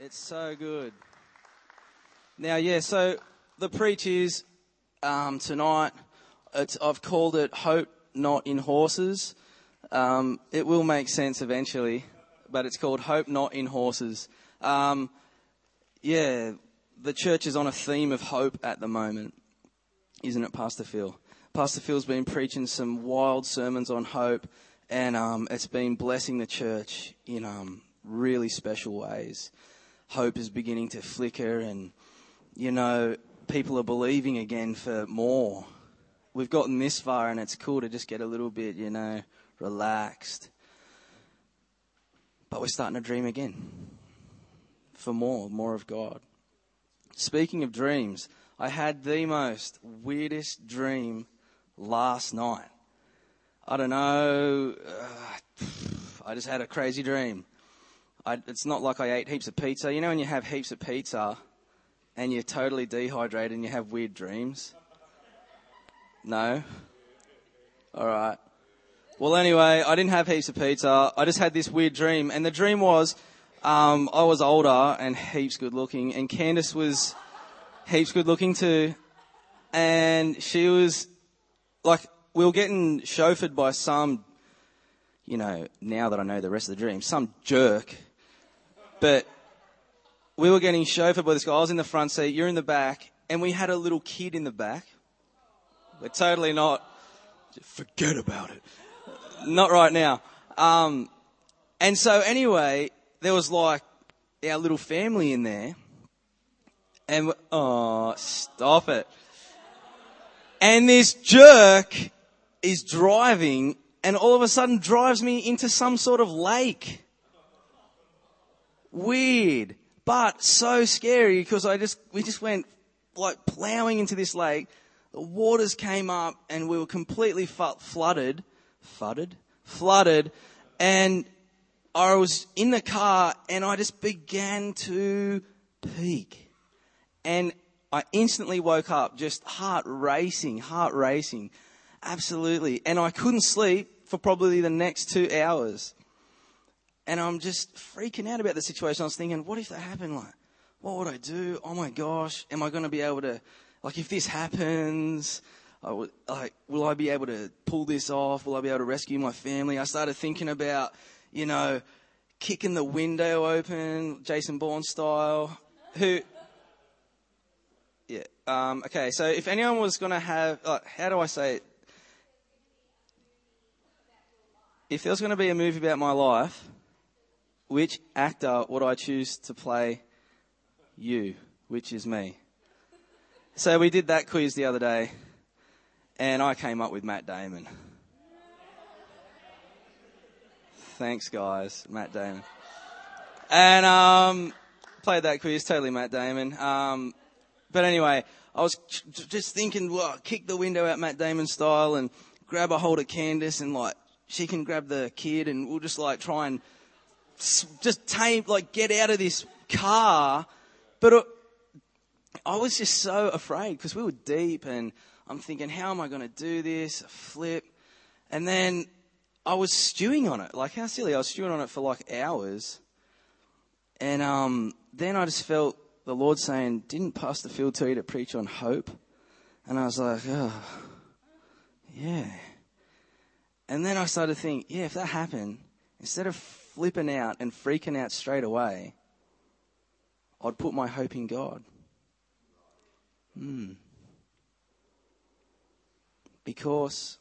It's so good. Now, yeah, so the preach is um, tonight. I've called it Hope Not in Horses. Um, it will make sense eventually, but it's called Hope Not in Horses. Um, yeah, the church is on a theme of hope at the moment, isn't it, Pastor Phil? Pastor Phil's been preaching some wild sermons on hope, and um, it's been blessing the church in um, really special ways. Hope is beginning to flicker, and you know, people are believing again for more. We've gotten this far, and it's cool to just get a little bit, you know, relaxed. But we're starting to dream again for more, more of God. Speaking of dreams, I had the most weirdest dream last night. I don't know. Uh, I just had a crazy dream. I, it's not like I ate heaps of pizza. You know when you have heaps of pizza and you're totally dehydrated and you have weird dreams? No? Alright. Well, anyway, I didn't have heaps of pizza. I just had this weird dream. And the dream was um, I was older and heaps good looking, and Candace was heaps good looking too. And she was like, we were getting chauffeured by some, you know, now that I know the rest of the dream, some jerk. But we were getting chauffeured by this guy. I was in the front seat, you're in the back, and we had a little kid in the back. We're totally not, forget about it. Not right now. Um, and so anyway, there was like our little family in there. And, oh, stop it. And this jerk is driving and all of a sudden drives me into some sort of lake. Weird, but so scary because I just, we just went like plowing into this lake. The waters came up and we were completely flooded, flooded, flooded. And I was in the car and I just began to peak. And I instantly woke up, just heart racing, heart racing. Absolutely. And I couldn't sleep for probably the next two hours. And I'm just freaking out about the situation. I was thinking, what if that happened? Like, what would I do? Oh my gosh, am I going to be able to, like, if this happens, would, like, will I be able to pull this off? Will I be able to rescue my family? I started thinking about, you know, kicking the window open, Jason Bourne style. Who, yeah. Um, okay, so if anyone was going to have, uh, how do I say it? If there was going to be a movie about my life, which actor would I choose to play you, which is me? So we did that quiz the other day, and I came up with Matt Damon. Thanks, guys, Matt Damon. And um, played that quiz, totally Matt Damon. Um, but anyway, I was just thinking, well, kick the window out Matt Damon style and grab a hold of Candace and like, she can grab the kid and we'll just like try and just tame, like get out of this car. But it, I was just so afraid because we were deep and I'm thinking, how am I going to do this? A flip. And then I was stewing on it. Like, how silly. I was stewing on it for like hours. And um, then I just felt the Lord saying, Didn't Pastor Phil tell you to preach on hope? And I was like, Oh, yeah. And then I started to think, yeah, if that happened, instead of flipping out and freaking out straight away, I'd put my hope in God. Hmm. Because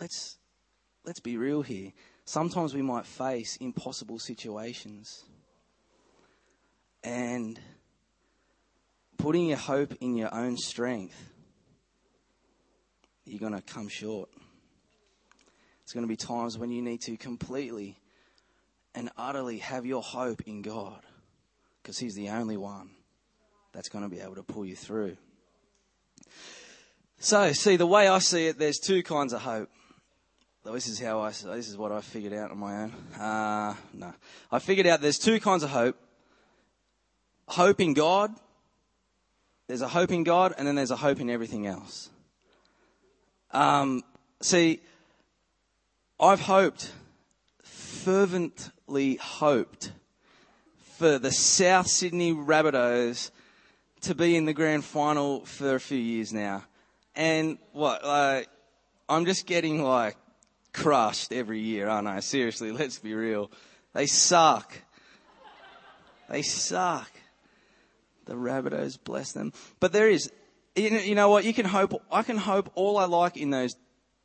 let's let's be real here. Sometimes we might face impossible situations. And putting your hope in your own strength, you're going to come short. It's going to be times when you need to completely and utterly have your hope in God because He's the only one that's going to be able to pull you through. So, see, the way I see it, there's two kinds of hope. This is how I, this is what I figured out on my own. Uh, no. I figured out there's two kinds of hope hope in God. There's a hope in God, and then there's a hope in everything else. Um, see, I've hoped, fervently hoped, for the South Sydney Rabbitohs to be in the grand final for a few years now. And what, like, I'm just getting like crushed every year, aren't I? Seriously, let's be real. They suck. They suck. The Rabbitohs, bless them. But there is, you know, you know what? You can hope, I can hope all I like in those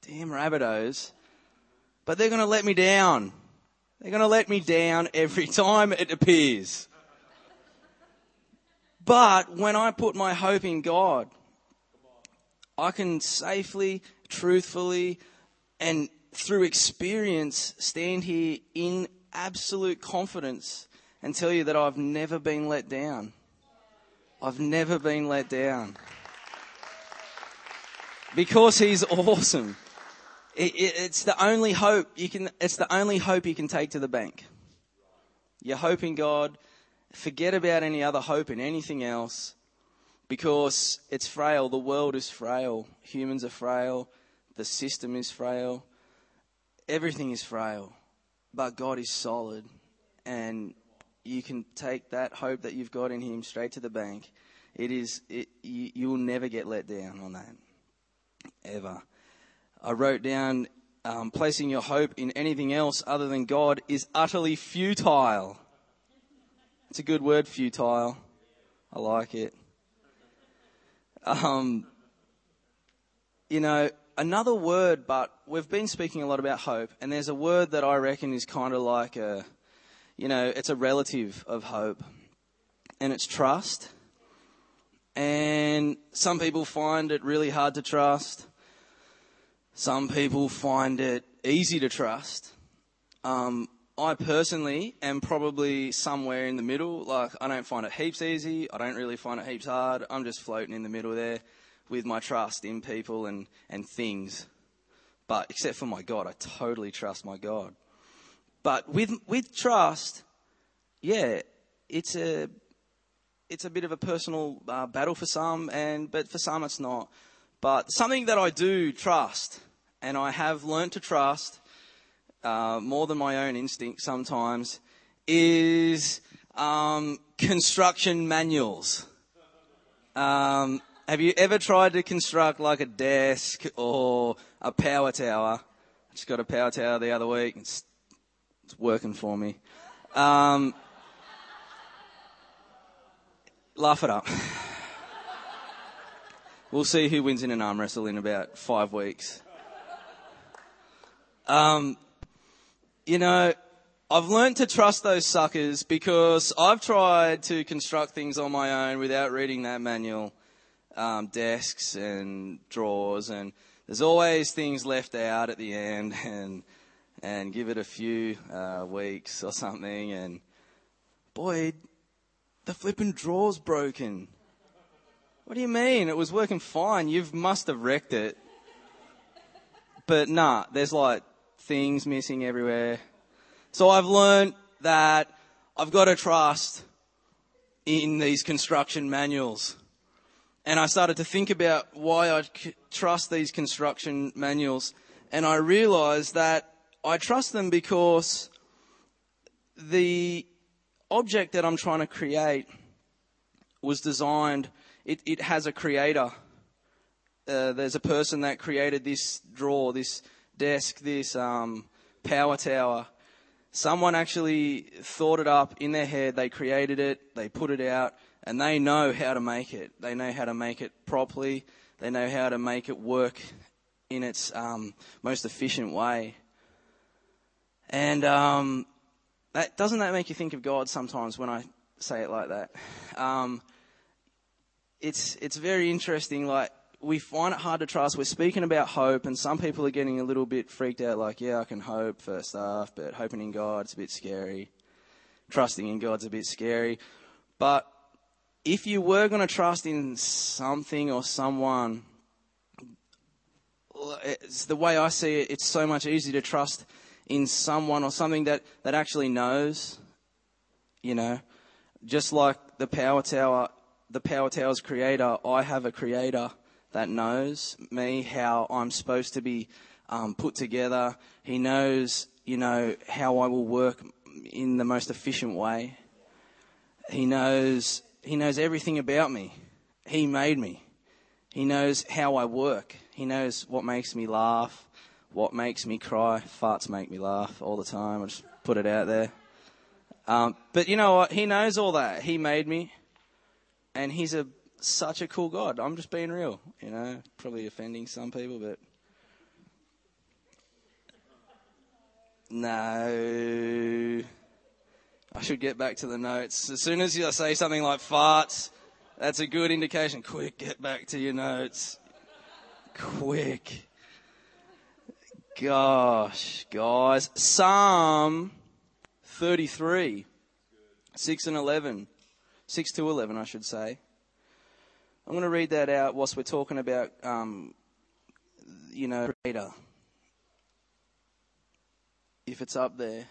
damn Rabbitohs, but they're going to let me down. They're going to let me down every time it appears. But when I put my hope in God, I can safely, truthfully, and through experience stand here in absolute confidence and tell you that I've never been let down. I've never been let down. Because he's awesome. It, it, it's the only hope you can, it's the only hope you can take to the bank. You're hoping God, forget about any other hope in anything else because it's frail. The world is frail. Humans are frail. The system is frail. Everything is frail. But God is solid. And you can take that hope that you've got in Him straight to the bank. It is, it, you, you will never get let down on that. Ever. I wrote down, um, placing your hope in anything else other than God is utterly futile. It's a good word, futile. I like it. Um, you know, another word, but we've been speaking a lot about hope, and there's a word that I reckon is kind of like a, you know, it's a relative of hope, and it's trust. And some people find it really hard to trust. Some people find it easy to trust. Um, I personally am probably somewhere in the middle. Like, I don't find it heaps easy. I don't really find it heaps hard. I'm just floating in the middle there with my trust in people and, and things. But except for my God, I totally trust my God. But with, with trust, yeah, it's a, it's a bit of a personal uh, battle for some, and, but for some it's not. But something that I do trust, and I have learned to trust uh, more than my own instinct sometimes, is um, construction manuals. Um, have you ever tried to construct like a desk or a power tower? I just got a power tower the other week. It's, it's working for me. Um, laugh it up. We'll see who wins in an arm wrestle in about five weeks. Um, you know, I've learned to trust those suckers because I've tried to construct things on my own without reading that manual. Um, desks and drawers and there's always things left out at the end and, and give it a few, uh, weeks or something and boy, the flipping drawer's broken. What do you mean? It was working fine. You must have wrecked it. But nah, there's like things missing everywhere. So I've learned that I've got to trust in these construction manuals. And I started to think about why I trust these construction manuals. And I realized that I trust them because the object that I'm trying to create was designed it, it has a creator. Uh, there's a person that created this drawer, this desk, this um, power tower. Someone actually thought it up in their head. They created it. They put it out, and they know how to make it. They know how to make it properly. They know how to make it work in its um, most efficient way. And um, that doesn't that make you think of God sometimes when I say it like that? Um, it's, it's very interesting. Like, we find it hard to trust. We're speaking about hope, and some people are getting a little bit freaked out, like, yeah, I can hope for stuff, but hoping in God's a bit scary. Trusting in God's a bit scary. But if you were going to trust in something or someone, it's the way I see it, it's so much easier to trust in someone or something that, that actually knows, you know, just like the power tower the Power Tower's creator, I have a creator that knows me, how I'm supposed to be um, put together. He knows, you know, how I will work in the most efficient way. He knows, he knows everything about me. He made me. He knows how I work. He knows what makes me laugh, what makes me cry. Farts make me laugh all the time. I just put it out there. Um, but you know what? He knows all that. He made me, and he's a such a cool God. I'm just being real. You know, probably offending some people, but no. I should get back to the notes. As soon as you say something like farts, that's a good indication. Quick, get back to your notes. Quick. Gosh, guys. Psalm 33, 6 and 11. 6 to 11, I should say. I'm going to read that out whilst we're talking about, um, you know, Creator. If it's up there.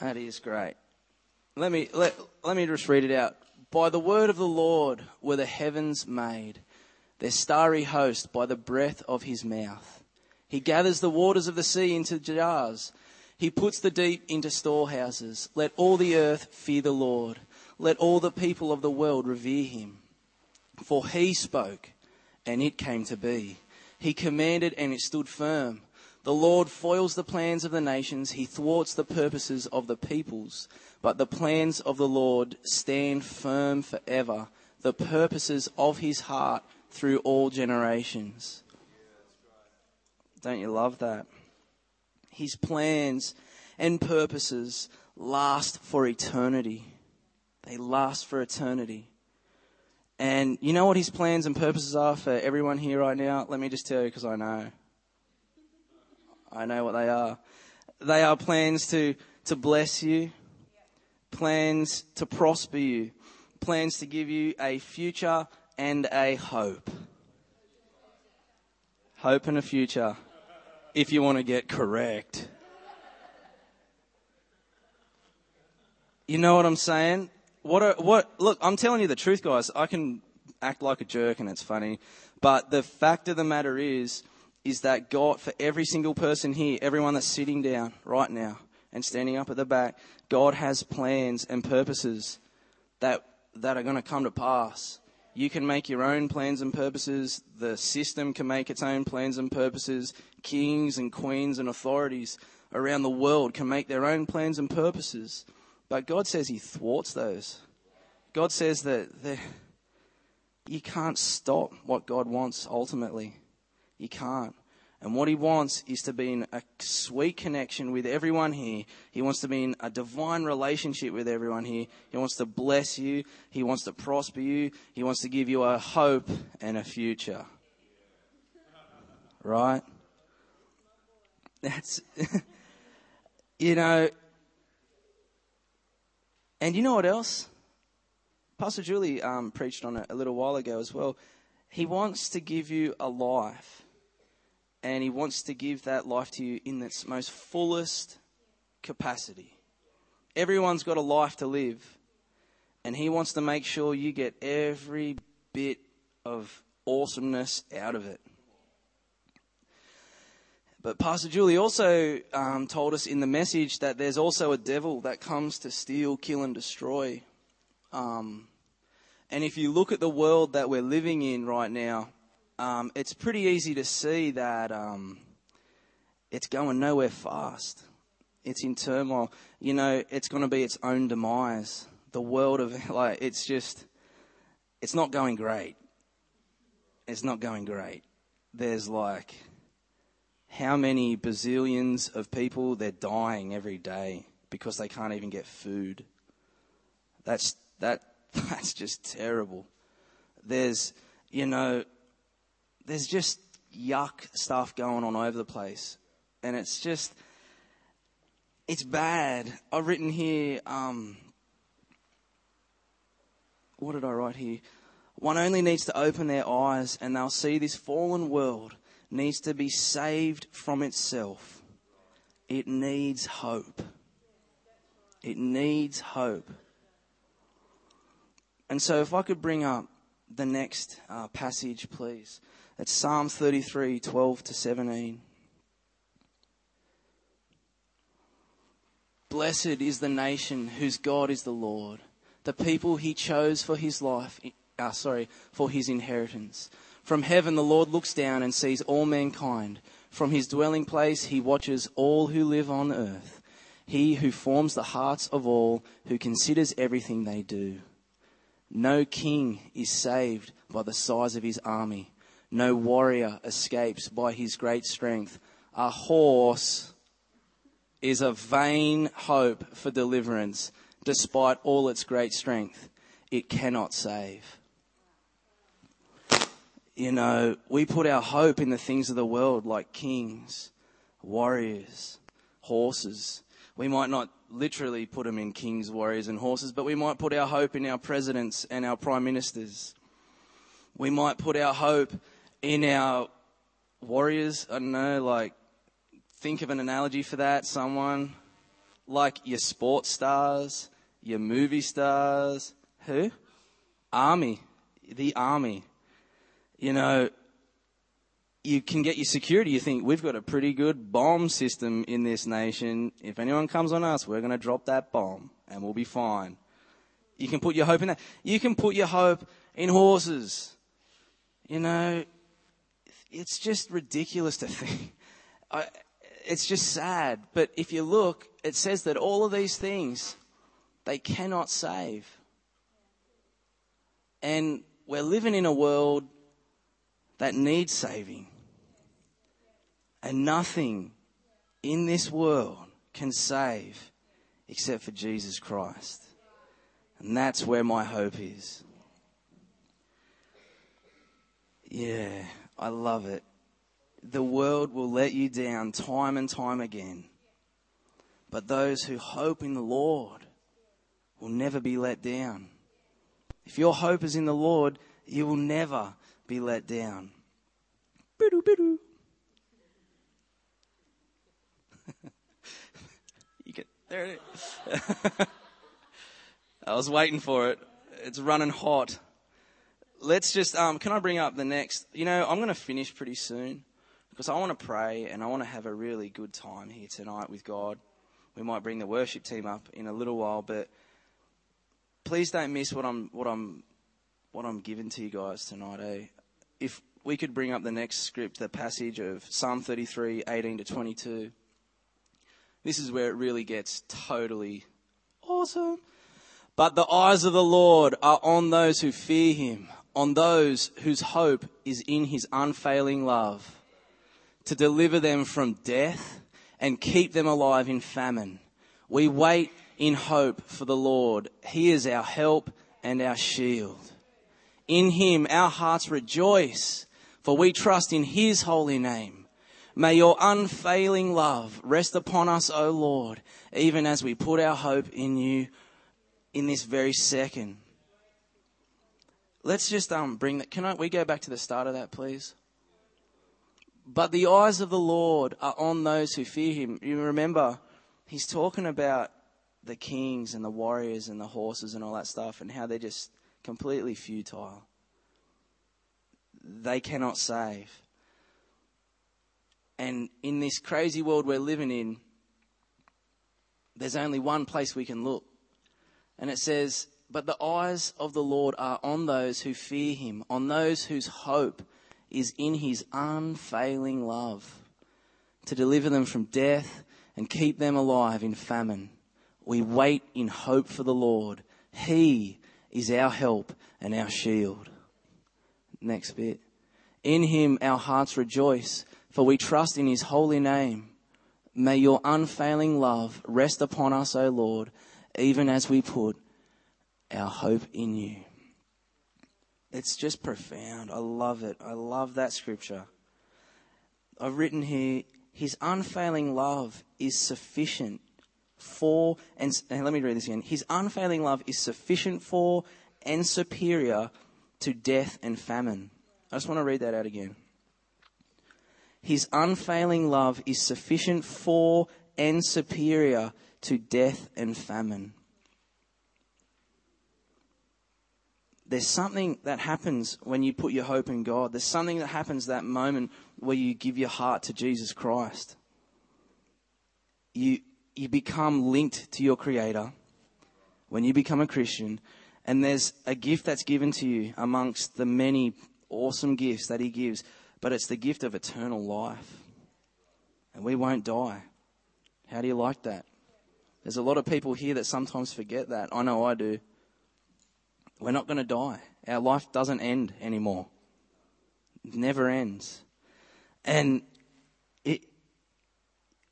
That is great. Let me, let, let me just read it out. By the word of the Lord were the heavens made, their starry host by the breath of his mouth. He gathers the waters of the sea into jars. He puts the deep into storehouses. Let all the earth fear the Lord. Let all the people of the world revere him. For he spoke, and it came to be. He commanded, and it stood firm. The Lord foils the plans of the nations. He thwarts the purposes of the peoples. But the plans of the Lord stand firm forever. The purposes of his heart through all generations. Don't you love that? His plans and purposes last for eternity. They last for eternity. And you know what his plans and purposes are for everyone here right now? Let me just tell you because I know. I know what they are. They are plans to, to bless you, plans to prosper you, plans to give you a future and a hope. Hope and a future, if you want to get correct. You know what I'm saying? What what, look, I'm telling you the truth, guys. I can act like a jerk and it's funny, but the fact of the matter is, is that God, for every single person here, everyone that's sitting down right now and standing up at the back, God has plans and purposes that, that are going to come to pass. You can make your own plans and purposes. The system can make its own plans and purposes. Kings and queens and authorities around the world can make their own plans and purposes. But God says He thwarts those. God says that you can't stop what God wants ultimately. You can't. And what he wants is to be in a sweet connection with everyone here. He wants to be in a divine relationship with everyone here. He wants to bless you. He wants to prosper you. He wants to give you a hope and a future. Right? That's, you know, and you know what else? Pastor Julie um, preached on it a little while ago as well. He wants to give you a life and He wants to give that life to you in its most fullest capacity. Everyone's got a life to live, and He wants to make sure you get every bit of awesomeness out of it. But Pastor Julie also um, told us in the message that there's also a devil that comes to steal, kill, and destroy. Um, and if you look at the world that we're living in right now, um, it's pretty easy to see that um, it's going nowhere fast. It's in turmoil. You know, it's going to be its own demise. The world of, like, it's just, it's not going great. It's not going great. There's like, how many bazillions of people they're dying every day because they can't even get food. That's that that's just terrible. There's you know there's just yuck stuff going on over the place. And it's just, it's bad. I've written here, um, what did I write here? One only needs to open their eyes and they'll see this fallen world needs to be saved from itself. It needs hope. It needs hope. And so, if I could bring up the next uh, passage, please. It's Psalm 33, 12 to 17. Blessed is the nation whose God is the Lord, the people he chose for his life, uh, sorry, for his inheritance. From heaven the Lord looks down and sees all mankind. From his dwelling place he watches all who live on earth. He who forms the hearts of all, who considers everything they do. No king is saved by the size of his army. No warrior escapes by his great strength. A horse is a vain hope for deliverance, despite all its great strength. It cannot save you know, we put our hope in the things of the world like kings, warriors, horses. We might not literally put them in kings, warriors, and horses, but we might put our hope in our presidents and our prime ministers. We might put our hope in our warriors. I don't know, like, think of an analogy for that. Someone like your sports stars, your movie stars. Who? Army. The army you know, you can get your security. You think we've got a pretty good bomb system in this nation. If anyone comes on us, we're going to drop that bomb and we'll be fine. You can put your hope in that. You can put your hope in horses. You know, it's just ridiculous to think. It's just sad. But if you look, it says that all of these things, they cannot save. And we're living in a world that needs saving. And nothing in this world can save except for Jesus Christ. And that's where my hope is. Yeah, I love it. The world will let you down time and time again. But those who hope in the Lord will never be let down. If your hope is in the Lord, you will never be let down. you get there it is. I was waiting for it. It's running hot. Let's just um, can I bring up the next? You know, I'm going to finish pretty soon because I want to pray and I want to have a really good time here tonight with God. We might bring the worship team up in a little while, but please don't miss what I'm what I'm what I'm giving to you guys tonight. Eh? if we could bring up the next script, the passage of Psalm 33, 18 to 22. This is where it really gets totally awesome. But the eyes of the Lord are on those who fear him, on those whose hope is in his unfailing love, to deliver them from death and keep them alive in famine. We wait in hope for the Lord. He is our help and our shield. In him our hearts rejoice, for we trust in his holy name. May your unfailing love rest upon us, O Lord, even as we put our hope in you in this very second. Let's just um, bring that. Can I, we go back to the start of that, please? But the eyes of the Lord are on those who fear him. You remember, he's talking about the kings and the warriors and the horses and all that stuff and how they're just completely futile. They cannot save. And in this crazy world we're living in, there's only one place we can look. And it says, But the eyes of the Lord are on those who fear him, on those whose hope is in his unfailing love, to deliver them from death and keep them alive in famine. We wait in hope for the Lord. He is our help and our shield. Next bit. In him our hearts rejoice, for we trust in his holy name. May your unfailing love rest upon us, O Lord, even as we put our hope in you. It's just profound. I love it. I love that scripture. I've written here, his unfailing love is sufficient for, and, and let me read this again. His unfailing love is sufficient for and superior to death and famine. I just want to read that out again. His unfailing love is sufficient for and superior to death and famine. There's something that happens when you put your hope in God. There's something that happens that moment where you give your heart to Jesus Christ. You, you become linked to your Creator, when you become a Christian, and there's a gift that's given to you amongst the many awesome gifts that He gives, but it's the gift of eternal life. And we won't die. How do you like that? There's a lot of people here that sometimes forget that. I know I do. We're not going to die. Our life doesn't end anymore. It never ends. And it,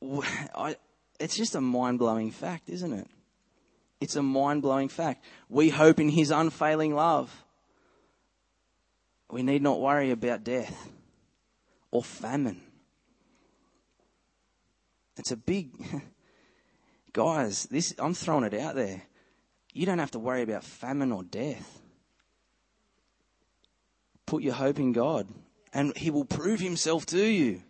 I, it's just a mind blowing fact, isn't it? It's a mind blowing fact. We hope in His unfailing love. We need not worry about death or famine. It's a big, guys, this, I'm throwing it out there. You don't have to worry about famine or death. Put your hope in God and He will prove Himself to you.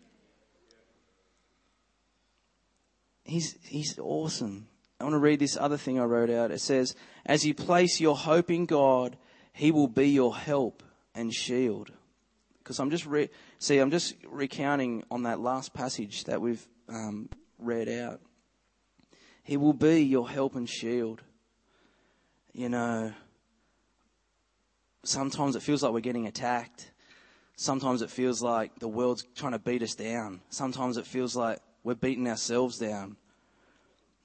He's, he's awesome. I want to read this other thing I wrote out. It says, As you place your hope in God, He will be your help and shield. Because I'm just, re- see, I'm just recounting on that last passage that we've um, read out. He will be your help and shield. You know, sometimes it feels like we're getting attacked. Sometimes it feels like the world's trying to beat us down. Sometimes it feels like we're beating ourselves down.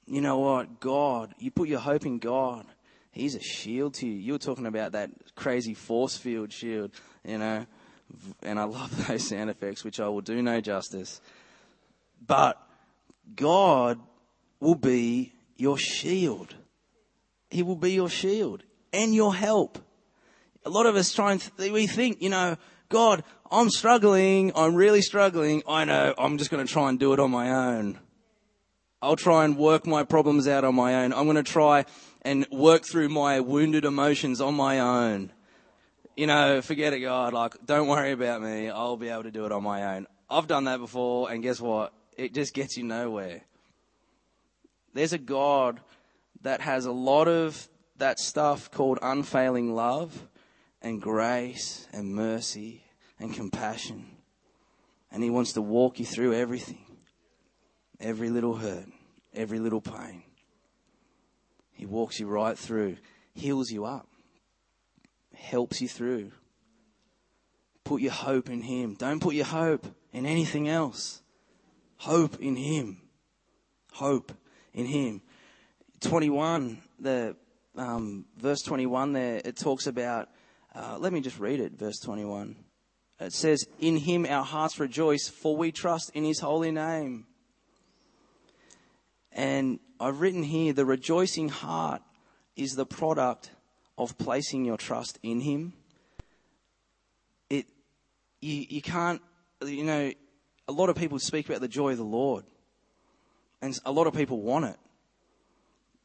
You know what? God, you put your hope in God. He's a shield to you. You were talking about that crazy force field shield, you know, and I love those sound effects, which I will do no justice. But God will be your shield. He will be your shield and your help. A lot of us try and th- we think, you know, God, I'm struggling. I'm really struggling. I know. I'm just going to try and do it on my own. I'll try and work my problems out on my own. I'm going to try and work through my wounded emotions on my own. You know, forget it, God. Like, don't worry about me. I'll be able to do it on my own. I've done that before, and guess what? It just gets you nowhere. There's a God that has a lot of that stuff called unfailing love and grace and mercy and compassion. And He wants to walk you through everything every little hurt, every little pain. He walks you right through, heals you up, helps you through. Put your hope in Him. Don't put your hope in anything else. Hope in Him. Hope in Him. 21, the um, verse 21 there, it talks about, uh, let me just read it, verse 21. It says, In Him our hearts rejoice, for we trust in His holy name. And I've written here the rejoicing heart is the product of placing your trust in Him. It, you, you can't, you know, a lot of people speak about the joy of the Lord. And a lot of people want it.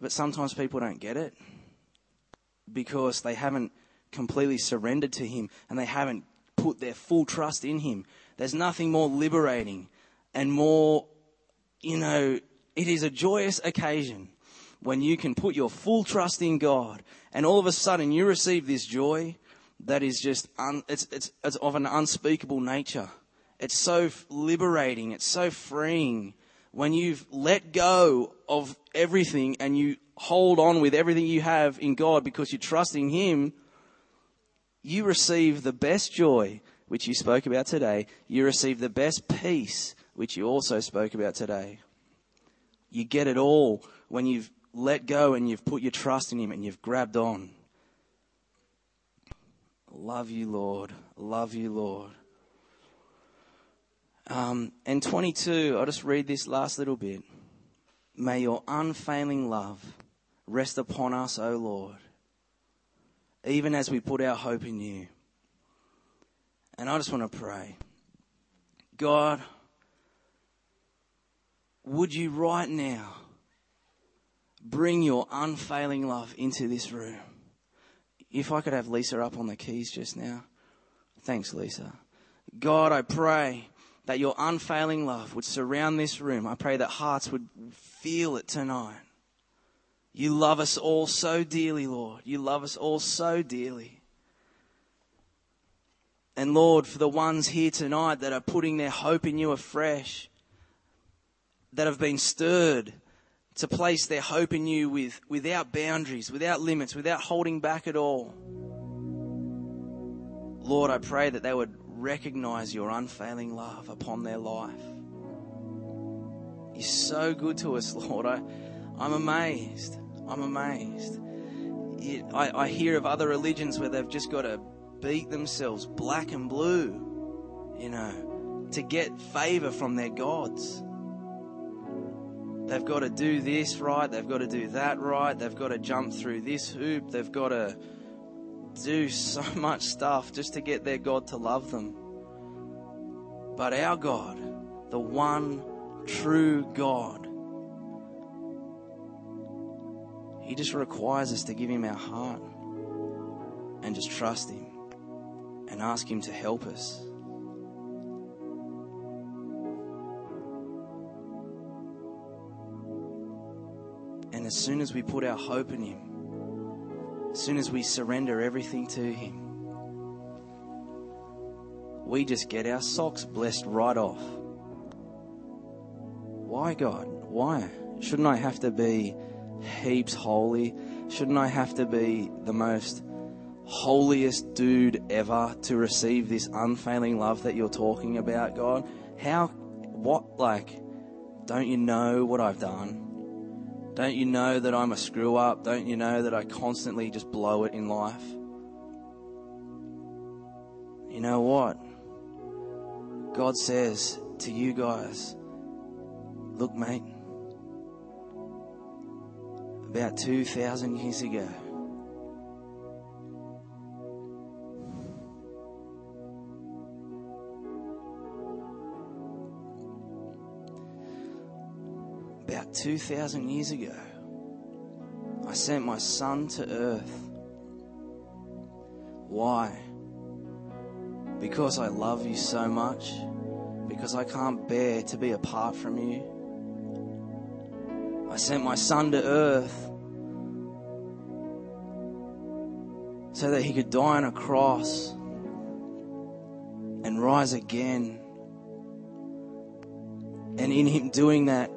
But sometimes people don't get it because they haven't completely surrendered to Him and they haven't put their full trust in Him. There's nothing more liberating and more, you know, it is a joyous occasion when you can put your full trust in God and all of a sudden you receive this joy that is just, un, it's, it's, it's of an unspeakable nature. It's so liberating. It's so freeing when you've let go of everything and you hold on with everything you have in God because you trust in Him. You receive the best joy, which you spoke about today. You receive the best peace, which you also spoke about today. You get it all when you've let go and you've put your trust in Him and you've grabbed on. Love you, Lord. Love you, Lord. Um, and 22, I'll just read this last little bit. May your unfailing love rest upon us, O Lord, even as we put our hope in you. And I just want to pray. God, would you right now bring your unfailing love into this room? If I could have Lisa up on the keys just now. Thanks, Lisa. God, I pray that your unfailing love would surround this room. I pray that hearts would feel it tonight. You love us all so dearly, Lord. You love us all so dearly. And Lord, for the ones here tonight that are putting their hope in you afresh, that have been stirred to place their hope in you with, without boundaries, without limits, without holding back at all. Lord, I pray that they would recognize your unfailing love upon their life. You're so good to us, Lord. I, I'm amazed. I'm amazed. It, I, I hear of other religions where they've just got to beat themselves black and blue, you know, to get favor from their gods. They've got to do this right, they've got to do that right, they've got to jump through this hoop, they've got to do so much stuff just to get their God to love them. But our God, the one true God, He just requires us to give Him our heart and just trust Him and ask Him to help us. And as soon as we put our hope in Him, as soon as we surrender everything to Him, we just get our socks blessed right off. Why, God? Why? Shouldn't I have to be heaps holy? Shouldn't I have to be the most holiest dude ever to receive this unfailing love that you're talking about, God? How, what, like, don't you know what I've done? Don't you know that I'm a screw up? Don't you know that I constantly just blow it in life? You know what? God says to you guys, look, mate, about 2,000 years ago, 2,000 years ago, I sent my son to earth. Why? Because I love you so much. Because I can't bear to be apart from you. I sent my son to earth so that he could die on a cross and rise again. And in him doing that,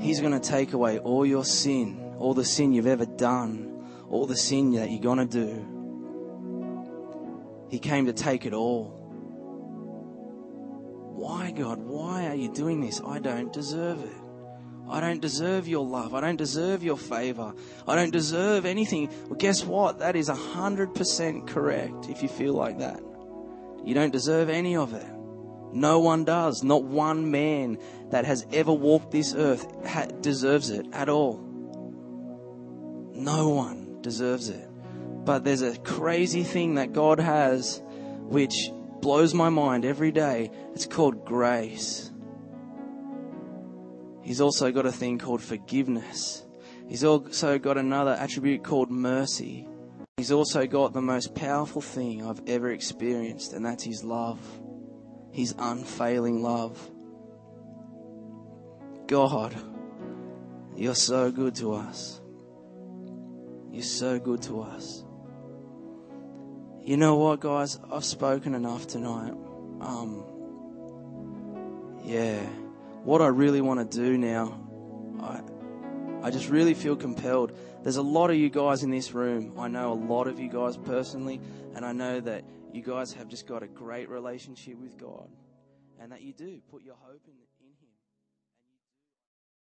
he's going to take away all your sin, all the sin you've ever done, all the sin that you're going to do. He came to take it all. Why, God? Why are you doing this? I don't deserve it. I don't deserve your love. I don't deserve your favor. I don't deserve anything. Well, guess what? That is 100% correct if you feel like that. You don't deserve any of it. No one does. Not one man that has ever walked this earth ha- deserves it at all. No one deserves it. But there's a crazy thing that God has which blows my mind every day. It's called grace. He's also got a thing called forgiveness. He's also got another attribute called mercy. He's also got the most powerful thing I've ever experienced, and that's His love. His unfailing love. God, you're so good to us. You're so good to us. You know what, guys? I've spoken enough tonight. Um, yeah. What I really want to do now, I, I just really feel compelled. There's a lot of you guys in this room. I know a lot of you guys personally, and I know that you guys have just got a great relationship with God, and that you do put your hope in.